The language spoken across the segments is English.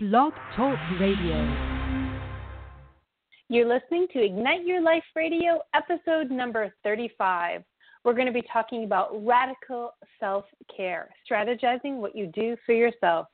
Blog Talk Radio. You're listening to Ignite Your Life Radio, episode number 35. We're going to be talking about radical self care, strategizing what you do for yourself.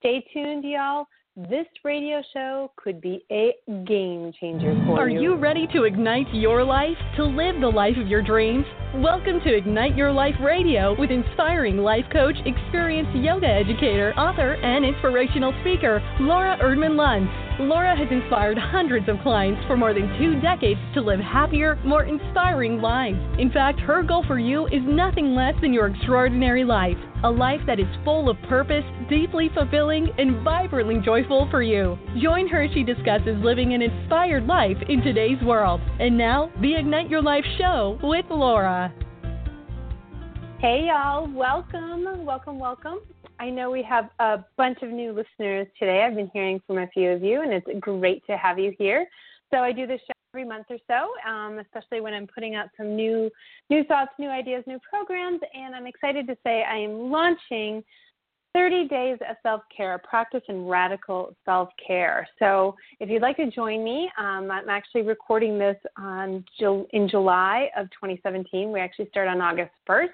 Stay tuned, y'all. This radio show could be a game changer for Are you. Are you ready to ignite your life, to live the life of your dreams? Welcome to Ignite Your Life Radio with inspiring life coach, experienced yoga educator, author, and inspirational speaker, Laura Erdman Luntz. Laura has inspired hundreds of clients for more than two decades to live happier, more inspiring lives. In fact, her goal for you is nothing less than your extraordinary life a life that is full of purpose, deeply fulfilling, and vibrantly joyful for you. Join her as she discusses living an inspired life in today's world. And now, the Ignite Your Life show with Laura. Hey, y'all. Welcome, welcome, welcome. I know we have a bunch of new listeners today. I've been hearing from a few of you, and it's great to have you here. So I do this show every month or so, um, especially when I'm putting out some new new thoughts, new ideas, new programs. And I'm excited to say I am launching 30 days of self care, practice in radical self care. So if you'd like to join me, um, I'm actually recording this on in July of 2017. We actually start on August 1st.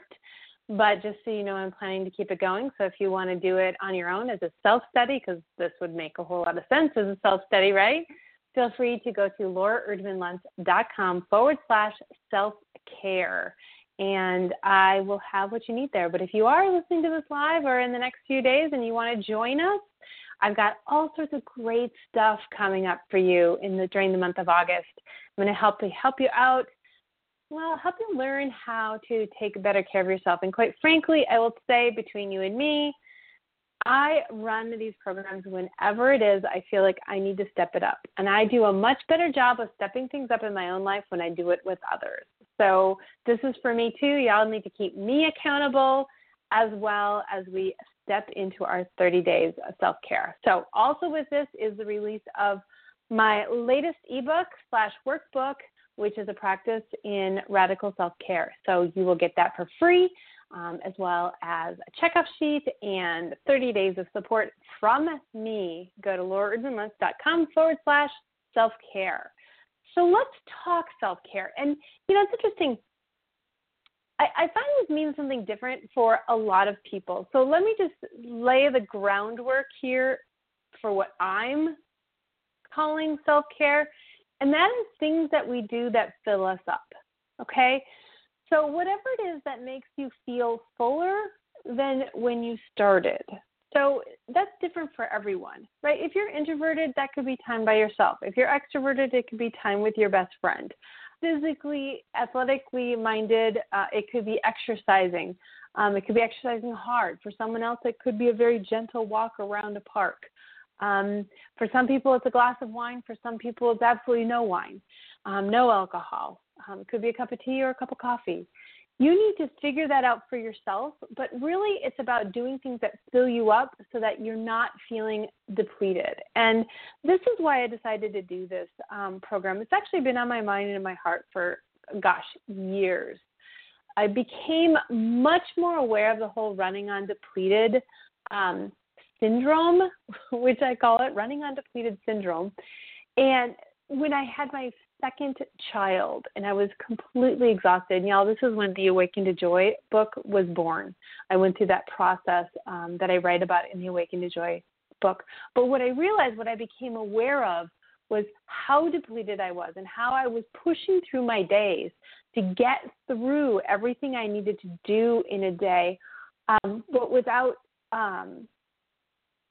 But just so you know, I'm planning to keep it going. So if you want to do it on your own as a self study, because this would make a whole lot of sense as a self study, right? Feel free to go to lauraerdmanluntz.com forward slash self care. And I will have what you need there. But if you are listening to this live or in the next few days and you want to join us, I've got all sorts of great stuff coming up for you in the during the month of August. I'm going to help help you out well, help you learn how to take better care of yourself. And quite frankly, I will say between you and me, I run these programs whenever it is I feel like I need to step it up. And I do a much better job of stepping things up in my own life when I do it with others. So this is for me too. Y'all need to keep me accountable as well as we step into our 30 days of self care. So also with this is the release of my latest ebook slash workbook which is a practice in radical self care. So you will get that for free, um, as well as a checkup sheet and 30 days of support from me. Go to lauraerdmanluntz.com forward slash self care. So let's talk self care. And, you know, it's interesting. I, I find this means something different for a lot of people. So let me just lay the groundwork here for what I'm calling self care and that is things that we do that fill us up. Okay? So, whatever it is that makes you feel fuller than when you started. So, that's different for everyone, right? If you're introverted, that could be time by yourself. If you're extroverted, it could be time with your best friend. Physically, athletically minded, uh, it could be exercising. Um, it could be exercising hard. For someone else, it could be a very gentle walk around a park. Um, for some people, it's a glass of wine. For some people, it's absolutely no wine, um, no alcohol. Um, it could be a cup of tea or a cup of coffee. You need to figure that out for yourself, but really it's about doing things that fill you up so that you're not feeling depleted. And this is why I decided to do this um, program. It's actually been on my mind and in my heart for, gosh, years. I became much more aware of the whole running on depleted um, syndrome, which I call it running on depleted syndrome. And when I had my second child and I was completely exhausted, and y'all, this is when the Awaken to Joy book was born. I went through that process um, that I write about in the Awaken to Joy book. But what I realized, what I became aware of, was how depleted I was and how I was pushing through my days to get through everything I needed to do in a day, um, but without um,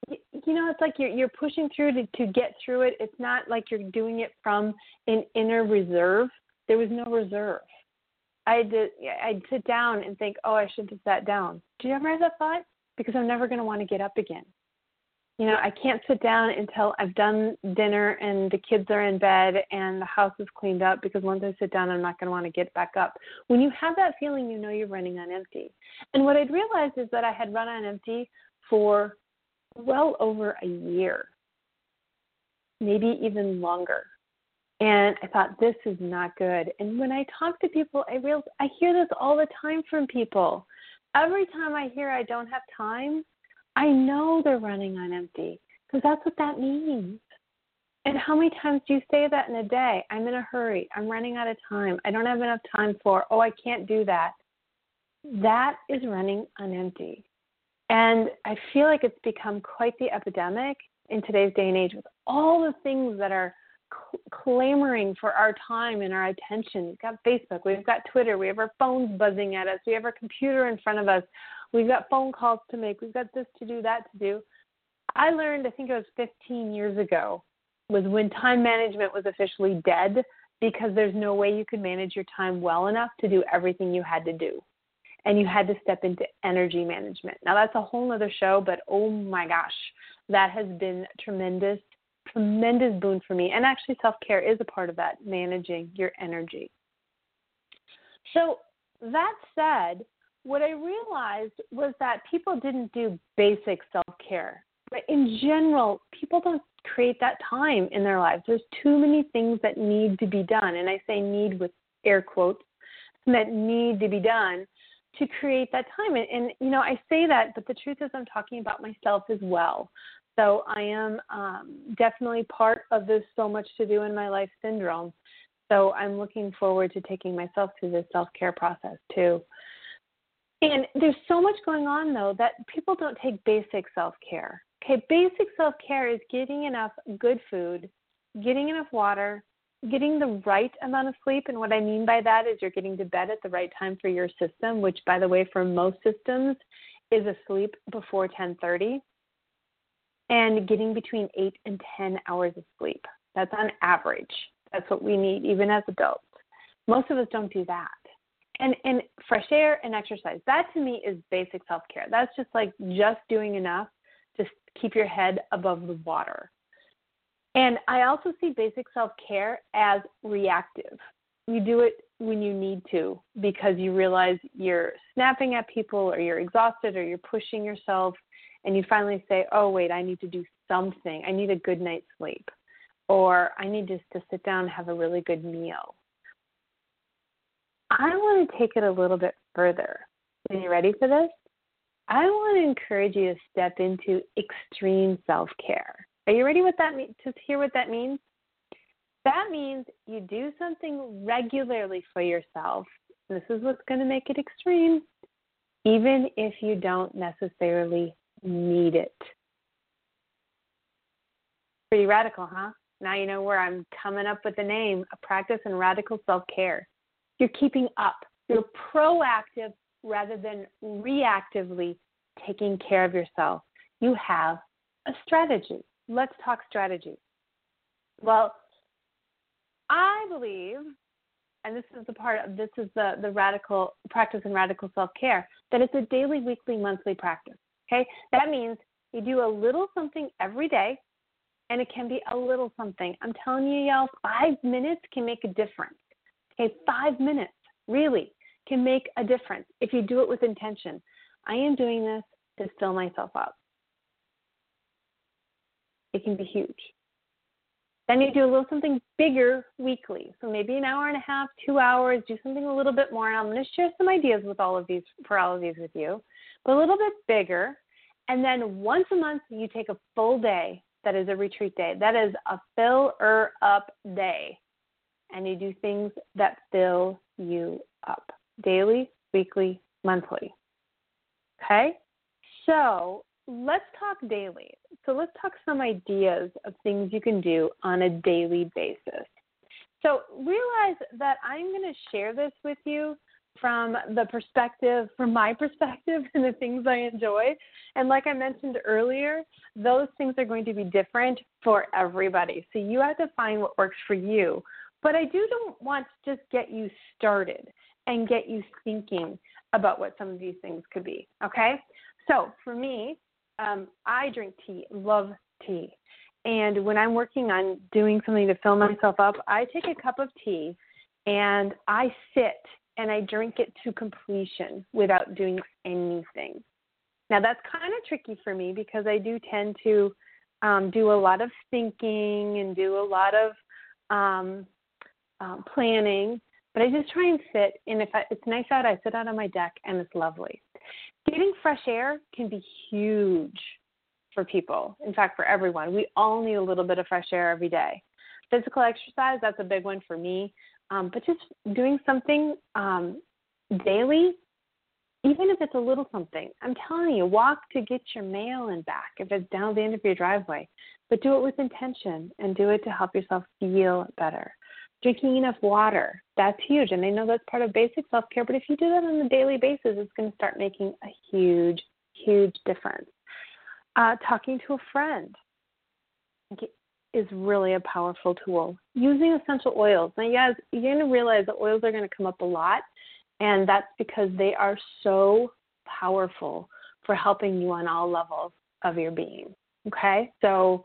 you know it's like you're you're pushing through to to get through it. It's not like you're doing it from an inner reserve. There was no reserve. I had to i'd sit down and think oh i should have sat down. Do you ever have that thought? Because i'm never going to want to get up again. You know i can't sit down until i've done dinner and the kids are in bed and the house is cleaned up because once i sit down i'm not going to want to get back up. When you have that feeling you know you're running on empty. And what i'd realized is that i had run on empty for well over a year, maybe even longer. And I thought this is not good. And when I talk to people, I real I hear this all the time from people. Every time I hear I don't have time, I know they're running on empty. Because that's what that means. And how many times do you say that in a day? I'm in a hurry. I'm running out of time. I don't have enough time for, oh, I can't do that. That is running on empty. And I feel like it's become quite the epidemic in today's day and age with all the things that are cl- clamoring for our time and our attention. We've got Facebook, we've got Twitter, we have our phones buzzing at us, we have our computer in front of us, we've got phone calls to make, we've got this to do, that to do. I learned, I think it was 15 years ago, was when time management was officially dead because there's no way you could manage your time well enough to do everything you had to do. And you had to step into energy management. Now, that's a whole other show, but oh my gosh, that has been tremendous, tremendous boon for me. And actually, self care is a part of that, managing your energy. So, that said, what I realized was that people didn't do basic self care. But in general, people don't create that time in their lives. There's too many things that need to be done. And I say need with air quotes that need to be done to create that time. And, and you know, I say that, but the truth is, I'm talking about myself as well. So I am um, definitely part of this so much to do in my life syndrome. So I'm looking forward to taking myself through this self care process too. And there's so much going on though that people don't take basic self care. Okay, basic self care is getting enough good food, getting enough water, getting the right amount of sleep. And what I mean by that is you're getting to bed at the right time for your system, which by the way, for most systems is asleep before 1030 and getting between eight and 10 hours of sleep. That's on average. That's what we need, even as adults. Most of us don't do that. And, and fresh air and exercise, that to me is basic self care. That's just like just doing enough to keep your head above the water. And I also see basic self care as reactive. You do it when you need to because you realize you're snapping at people or you're exhausted or you're pushing yourself and you finally say, oh, wait, I need to do something. I need a good night's sleep. Or I need just to sit down and have a really good meal. I want to take it a little bit further. Are you ready for this? I want to encourage you to step into extreme self care. Are you ready what that mean, to hear what that means? That means you do something regularly for yourself. This is what's going to make it extreme, even if you don't necessarily need it. Pretty radical, huh? Now you know where I'm coming up with the name, a practice in radical self care. You're keeping up. You're proactive rather than reactively taking care of yourself. You have a strategy. Let's talk strategy. Well, I believe, and this is the part of this is the, the radical practice in radical self care, that it's a daily, weekly, monthly practice. Okay? That means you do a little something every day, and it can be a little something. I'm telling you, y'all, five minutes can make a difference. Okay, five minutes really can make a difference if you do it with intention. I am doing this to fill myself up. It can be huge. Then you do a little something bigger weekly. So maybe an hour and a half, two hours, do something a little bit more. And I'm going to share some ideas with all of these for all of these with you, but a little bit bigger. And then once a month, you take a full day that is a retreat day. That is a fill er up day. And you do things that fill you up daily, weekly, monthly. Okay? So let's talk daily. So let's talk some ideas of things you can do on a daily basis. So realize that I'm going to share this with you from the perspective, from my perspective, and the things I enjoy. And like I mentioned earlier, those things are going to be different for everybody. So you have to find what works for you. But I do don't want to just get you started and get you thinking about what some of these things could be. Okay? So for me, um, I drink tea, love tea. And when I'm working on doing something to fill myself up, I take a cup of tea and I sit and I drink it to completion without doing anything. Now that's kind of tricky for me because I do tend to um, do a lot of thinking and do a lot of um, um, planning, but I just try and sit. And if I, it's nice out, I sit out on my deck and it's lovely. Getting fresh air can be huge for people. In fact, for everyone, we all need a little bit of fresh air every day. Physical exercise, that's a big one for me. Um, but just doing something um, daily, even if it's a little something. I'm telling you, walk to get your mail and back if it's down the end of your driveway, but do it with intention and do it to help yourself feel better. Drinking enough water, that's huge. And I know that's part of basic self care, but if you do that on a daily basis, it's going to start making a huge, huge difference. Uh, talking to a friend is really a powerful tool. Using essential oils. Now, guys, you're going to realize that oils are going to come up a lot, and that's because they are so powerful for helping you on all levels of your being. Okay? So,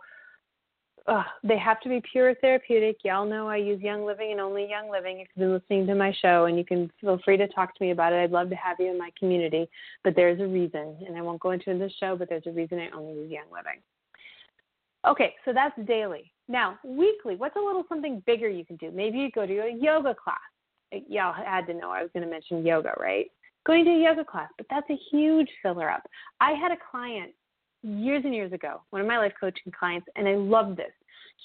uh, they have to be pure therapeutic. Y'all know I use Young Living and only Young Living if you've been listening to my show, and you can feel free to talk to me about it. I'd love to have you in my community, but there's a reason, and I won't go into in this show, but there's a reason I only use Young Living. Okay, so that's daily. Now, weekly, what's a little something bigger you can do? Maybe you go to a yoga class. Y'all had to know I was going to mention yoga, right? Going to a yoga class, but that's a huge filler up. I had a client years and years ago, one of my life coaching clients, and I love this.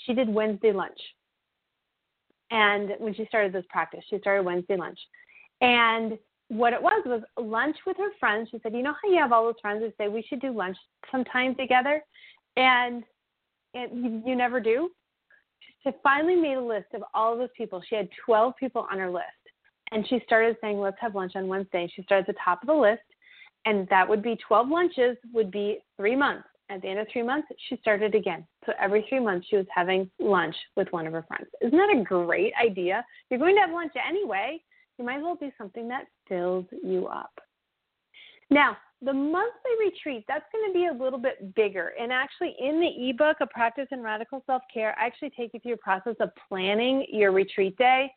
She did Wednesday lunch. And when she started this practice, she started Wednesday lunch. And what it was was lunch with her friends. She said, You know how you have all those friends who say we should do lunch sometime together? And you, you never do. She finally made a list of all of those people. She had 12 people on her list. And she started saying, let's have lunch on Wednesday. She started at the top of the list. And that would be 12 lunches, would be three months. At the end of three months, she started again. So every three months, she was having lunch with one of her friends. Isn't that a great idea? You're going to have lunch anyway. You might as well do something that fills you up. Now, the monthly retreat, that's going to be a little bit bigger. And actually, in the ebook, A Practice in Radical Self Care, I actually take you through a process of planning your retreat day.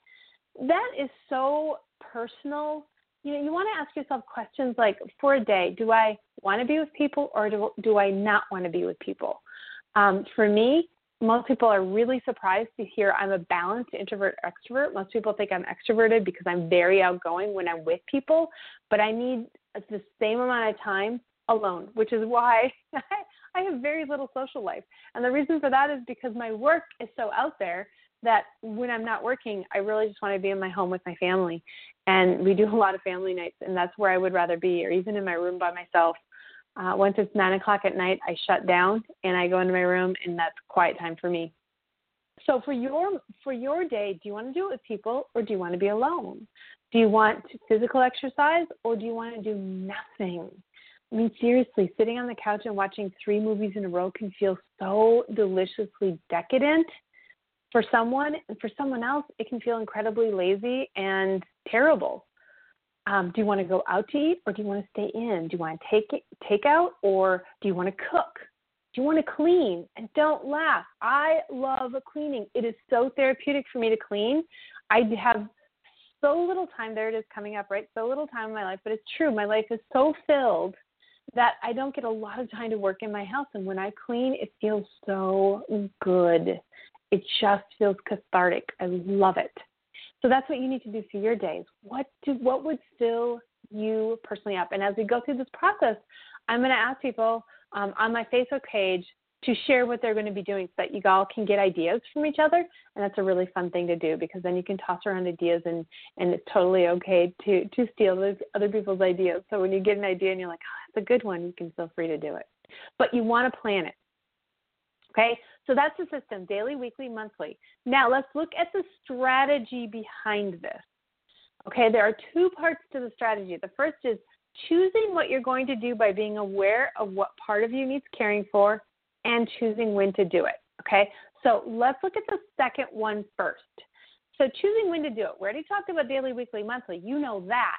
That is so personal. You know, you want to ask yourself questions like for a day, do I want to be with people or do, do I not want to be with people? Um, for me, most people are really surprised to hear I'm a balanced introvert extrovert. Most people think I'm extroverted because I'm very outgoing when I'm with people, but I need the same amount of time alone, which is why I have very little social life. And the reason for that is because my work is so out there that when I'm not working, I really just want to be in my home with my family. And we do a lot of family nights, and that's where I would rather be, or even in my room by myself. Uh, once it's nine o'clock at night, I shut down and I go into my room, and that's quiet time for me. So for your for your day, do you want to do it with people or do you want to be alone? Do you want physical exercise or do you want to do nothing? I mean, seriously, sitting on the couch and watching three movies in a row can feel so deliciously decadent for someone, and for someone else, it can feel incredibly lazy and terrible. Um, do you want to go out to eat or do you want to stay in? Do you want to take it, take out or do you want to cook? Do you want to clean? And don't laugh. I love cleaning. It is so therapeutic for me to clean. I have so little time. There it is coming up, right? So little time in my life, but it's true. My life is so filled that I don't get a lot of time to work in my house. And when I clean, it feels so good. It just feels cathartic. I love it. So that's what you need to do for your days. What do what would fill you personally up? And as we go through this process, I'm going to ask people um, on my Facebook page to share what they're going to be doing so that you all can get ideas from each other and that's a really fun thing to do because then you can toss around ideas and and it's totally okay to to steal those other people's ideas so when you get an idea and you're like oh that's a good one you can feel free to do it but you want to plan it okay so that's the system daily weekly monthly now let's look at the strategy behind this okay there are two parts to the strategy the first is choosing what you're going to do by being aware of what part of you needs caring for and choosing when to do it. Okay, so let's look at the second one first. So choosing when to do it. We already talked about daily, weekly, monthly. You know that.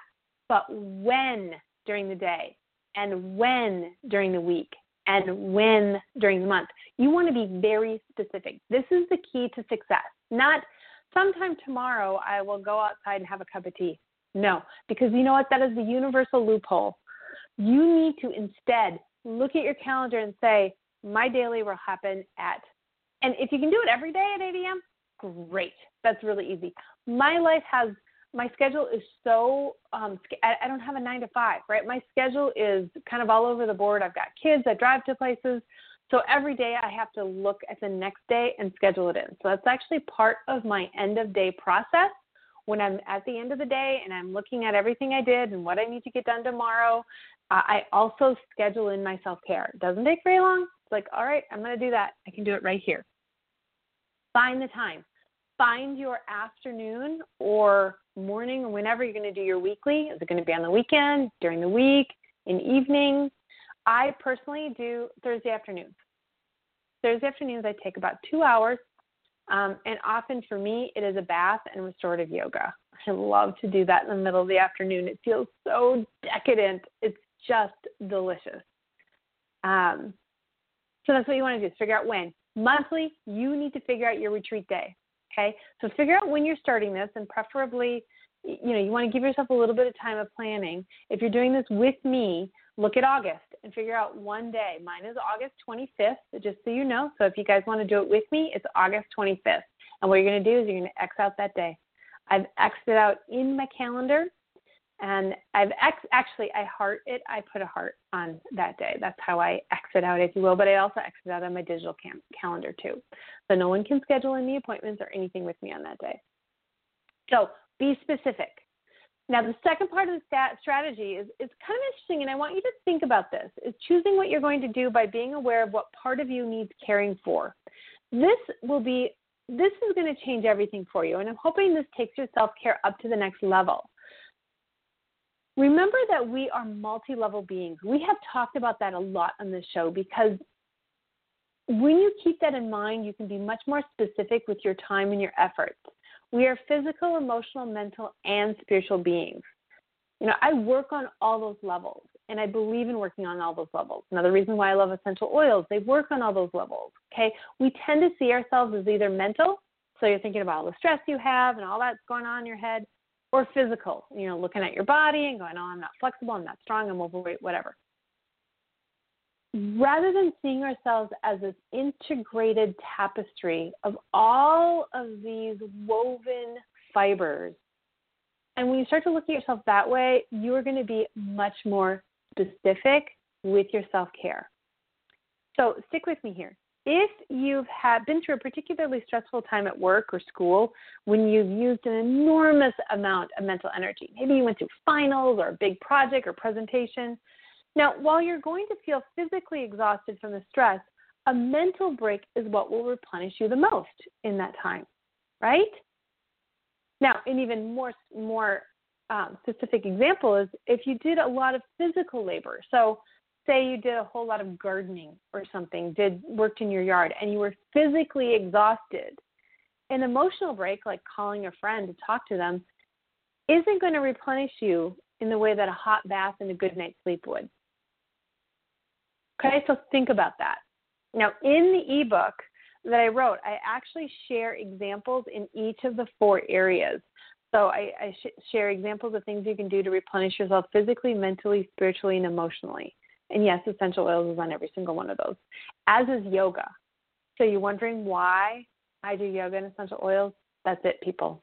But when during the day and when during the week and when during the month. You want to be very specific. This is the key to success. Not sometime tomorrow I will go outside and have a cup of tea. No, because you know what? That is the universal loophole. You need to instead look at your calendar and say, my daily will happen at, and if you can do it every day at 8 a.m., great. That's really easy. My life has, my schedule is so, um, I don't have a nine to five, right? My schedule is kind of all over the board. I've got kids, I drive to places. So every day I have to look at the next day and schedule it in. So that's actually part of my end of day process. When I'm at the end of the day and I'm looking at everything I did and what I need to get done tomorrow, uh, I also schedule in my self care. It doesn't take very long. It's like, all right, I'm going to do that. I can do it right here. Find the time. Find your afternoon or morning or whenever you're going to do your weekly. Is it going to be on the weekend, during the week, in evening? I personally do Thursday afternoons. Thursday afternoons, I take about two hours, um, and often for me, it is a bath and restorative yoga. I love to do that in the middle of the afternoon. It feels so decadent. It's just delicious. Um, so that's what you want to do: is figure out when. Monthly, you need to figure out your retreat day. Okay, so figure out when you're starting this, and preferably, you know, you want to give yourself a little bit of time of planning. If you're doing this with me, look at August and figure out one day. Mine is August 25th, just so you know. So if you guys want to do it with me, it's August 25th. And what you're going to do is you're going to X out that day. I've Xed it out in my calendar, and I've X actually I heart it. I put a heart on that day. That's how I exit out, if you will. But I also exit out on my digital cam- calendar too, so no one can schedule any appointments or anything with me on that day. So be specific. Now, the second part of the stat strategy is, is kind of interesting, and I want you to think about this, is choosing what you're going to do by being aware of what part of you needs caring for. This will be, this is going to change everything for you, and I'm hoping this takes your self-care up to the next level. Remember that we are multi-level beings. We have talked about that a lot on this show because when you keep that in mind, you can be much more specific with your time and your efforts. We are physical, emotional, mental, and spiritual beings. You know, I work on all those levels, and I believe in working on all those levels. Another reason why I love essential oils, they work on all those levels. Okay, we tend to see ourselves as either mental, so you're thinking about all the stress you have and all that's going on in your head, or physical, you know, looking at your body and going, oh, I'm not flexible, I'm not strong, I'm overweight, whatever rather than seeing ourselves as this integrated tapestry of all of these woven fibers, and when you start to look at yourself that way, you're going to be much more specific with your self care. So stick with me here. If you've had been through a particularly stressful time at work or school when you've used an enormous amount of mental energy, maybe you went through finals or a big project or presentation, now, while you're going to feel physically exhausted from the stress, a mental break is what will replenish you the most in that time, right? Now, an even more more um, specific example is if you did a lot of physical labor. So, say you did a whole lot of gardening or something, did worked in your yard, and you were physically exhausted. An emotional break, like calling a friend to talk to them, isn't going to replenish you in the way that a hot bath and a good night's sleep would. Okay, so think about that. Now, in the ebook that I wrote, I actually share examples in each of the four areas. So I, I sh- share examples of things you can do to replenish yourself physically, mentally, spiritually, and emotionally. And yes, essential oils is on every single one of those, as is yoga. So you're wondering why I do yoga and essential oils? That's it, people.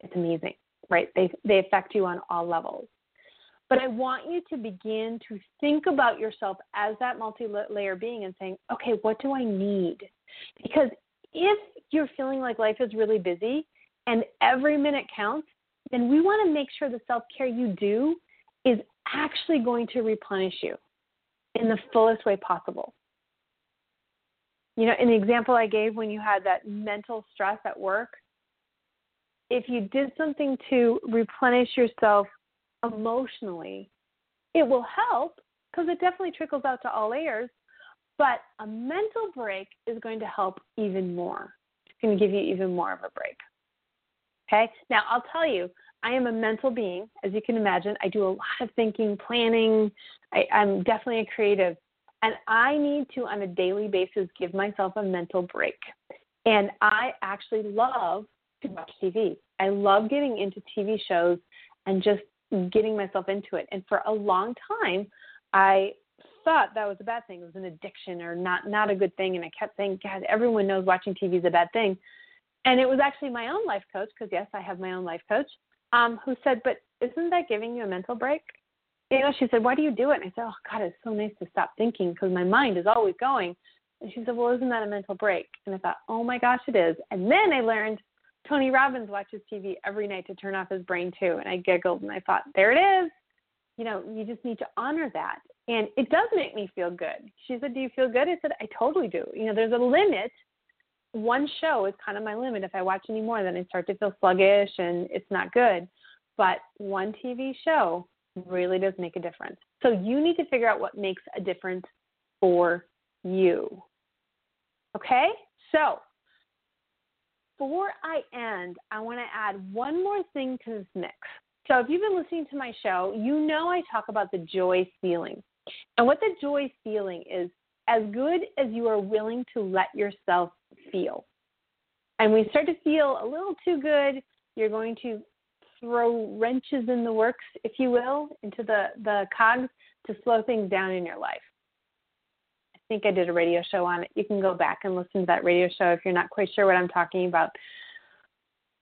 It's amazing, right? They they affect you on all levels. But I want you to begin to think about yourself as that multi layer being and saying, okay, what do I need? Because if you're feeling like life is really busy and every minute counts, then we want to make sure the self care you do is actually going to replenish you in the fullest way possible. You know, in the example I gave when you had that mental stress at work, if you did something to replenish yourself emotionally, it will help because it definitely trickles out to all layers. But a mental break is going to help even more. It's going to give you even more of a break. Okay? Now, I'll tell you, I am a mental being, as you can imagine. I do a lot of thinking, planning. I, I'm definitely a creative. And I need to, on a daily basis, give myself a mental break. And I actually love to watch TV. I love getting into TV shows and just getting myself into it. And for a long time, I thought that was a bad thing. It was an addiction or not not a good thing. And I kept saying, God, everyone knows watching TV is a bad thing. And it was actually my own life coach, because yes, I have my own life coach, um, who said, But isn't that giving you a mental break? You know, she said, Why do you do it? And I said, Oh God, it's so nice to stop thinking because my mind is always going. And she said, Well, isn't that a mental break? And I thought, Oh my gosh, it is. And then I learned Tony Robbins watches TV every night to turn off his brain too. And I giggled and I thought, There it is. You know, you just need to honor that. And it does make me feel good. She said, Do you feel good? I said, I totally do. You know, there's a limit. One show is kind of my limit. If I watch any more, then I start to feel sluggish and it's not good. But one TV show really does make a difference. So you need to figure out what makes a difference for you. Okay? So before I end, I want to add one more thing to this mix. So if you've been listening to my show, you know I talk about the joy ceiling. And what the joy ceiling is as good as you are willing to let yourself feel. And when you start to feel a little too good, you're going to throw wrenches in the works, if you will, into the, the cogs to slow things down in your life. I think I did a radio show on it. You can go back and listen to that radio show if you're not quite sure what I'm talking about.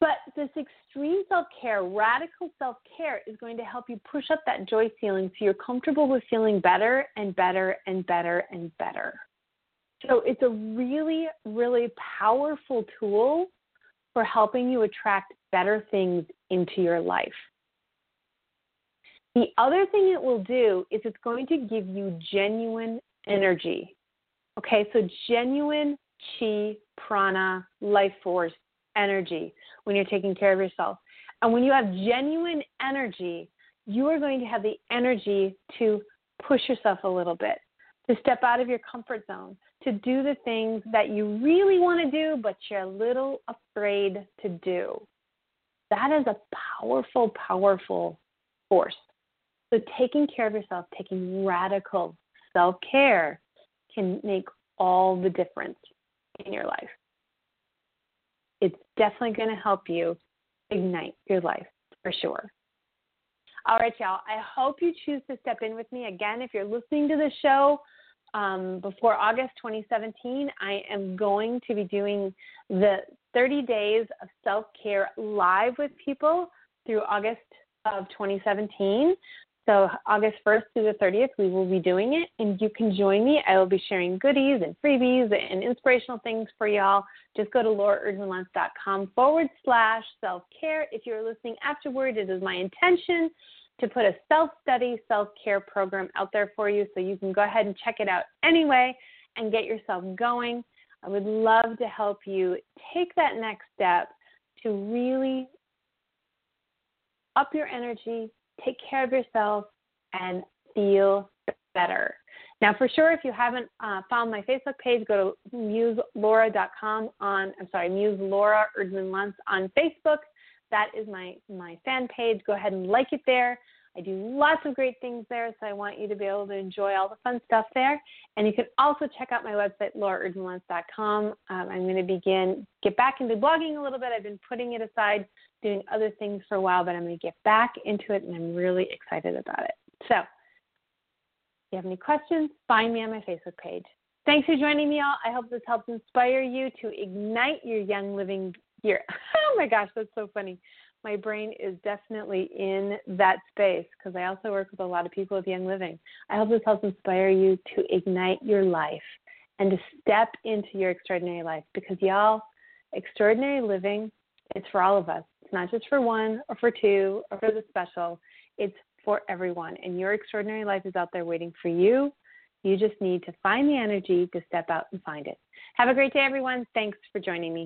But this extreme self care, radical self care, is going to help you push up that joy ceiling so you're comfortable with feeling better and better and better and better. So it's a really, really powerful tool for helping you attract better things into your life. The other thing it will do is it's going to give you genuine energy. Okay, so genuine chi, prana, life force, energy when you're taking care of yourself. And when you have genuine energy, you are going to have the energy to push yourself a little bit, to step out of your comfort zone, to do the things that you really want to do, but you're a little afraid to do. That is a powerful, powerful force. So, taking care of yourself, taking radical self care can make all the difference in your life. It's definitely going to help you ignite your life for sure. All right, y'all. I hope you choose to step in with me. Again, if you're listening to the show um, before August 2017, I am going to be doing the 30 days of self care live with people through August of 2017. So, August 1st through the 30th, we will be doing it, and you can join me. I will be sharing goodies and freebies and inspirational things for y'all. Just go to lauraerdmanluntz.com forward slash self care. If you're listening afterward, it is my intention to put a self study, self care program out there for you so you can go ahead and check it out anyway and get yourself going. I would love to help you take that next step to really up your energy, take care of yourself, and feel better. Now, for sure, if you haven't uh, found my Facebook page, go to muselaura.com on, I'm sorry, Muse Laura Erdman Luntz on Facebook. That is my, my fan page. Go ahead and like it there. I do lots of great things there, so I want you to be able to enjoy all the fun stuff there. And you can also check out my website, lauraerdmanluntz.com. Um, I'm going to begin, get back into blogging a little bit. I've been putting it aside, doing other things for a while, but I'm going to get back into it, and I'm really excited about it. So, if you have any questions, find me on my Facebook page. Thanks for joining me all. I hope this helps inspire you to ignite your young living oh my gosh, that's so funny my brain is definitely in that space because I also work with a lot of people with Young Living. I hope this helps inspire you to ignite your life and to step into your extraordinary life because, y'all, extraordinary living is for all of us. It's not just for one or for two or for the special, it's for everyone. And your extraordinary life is out there waiting for you. You just need to find the energy to step out and find it. Have a great day, everyone. Thanks for joining me.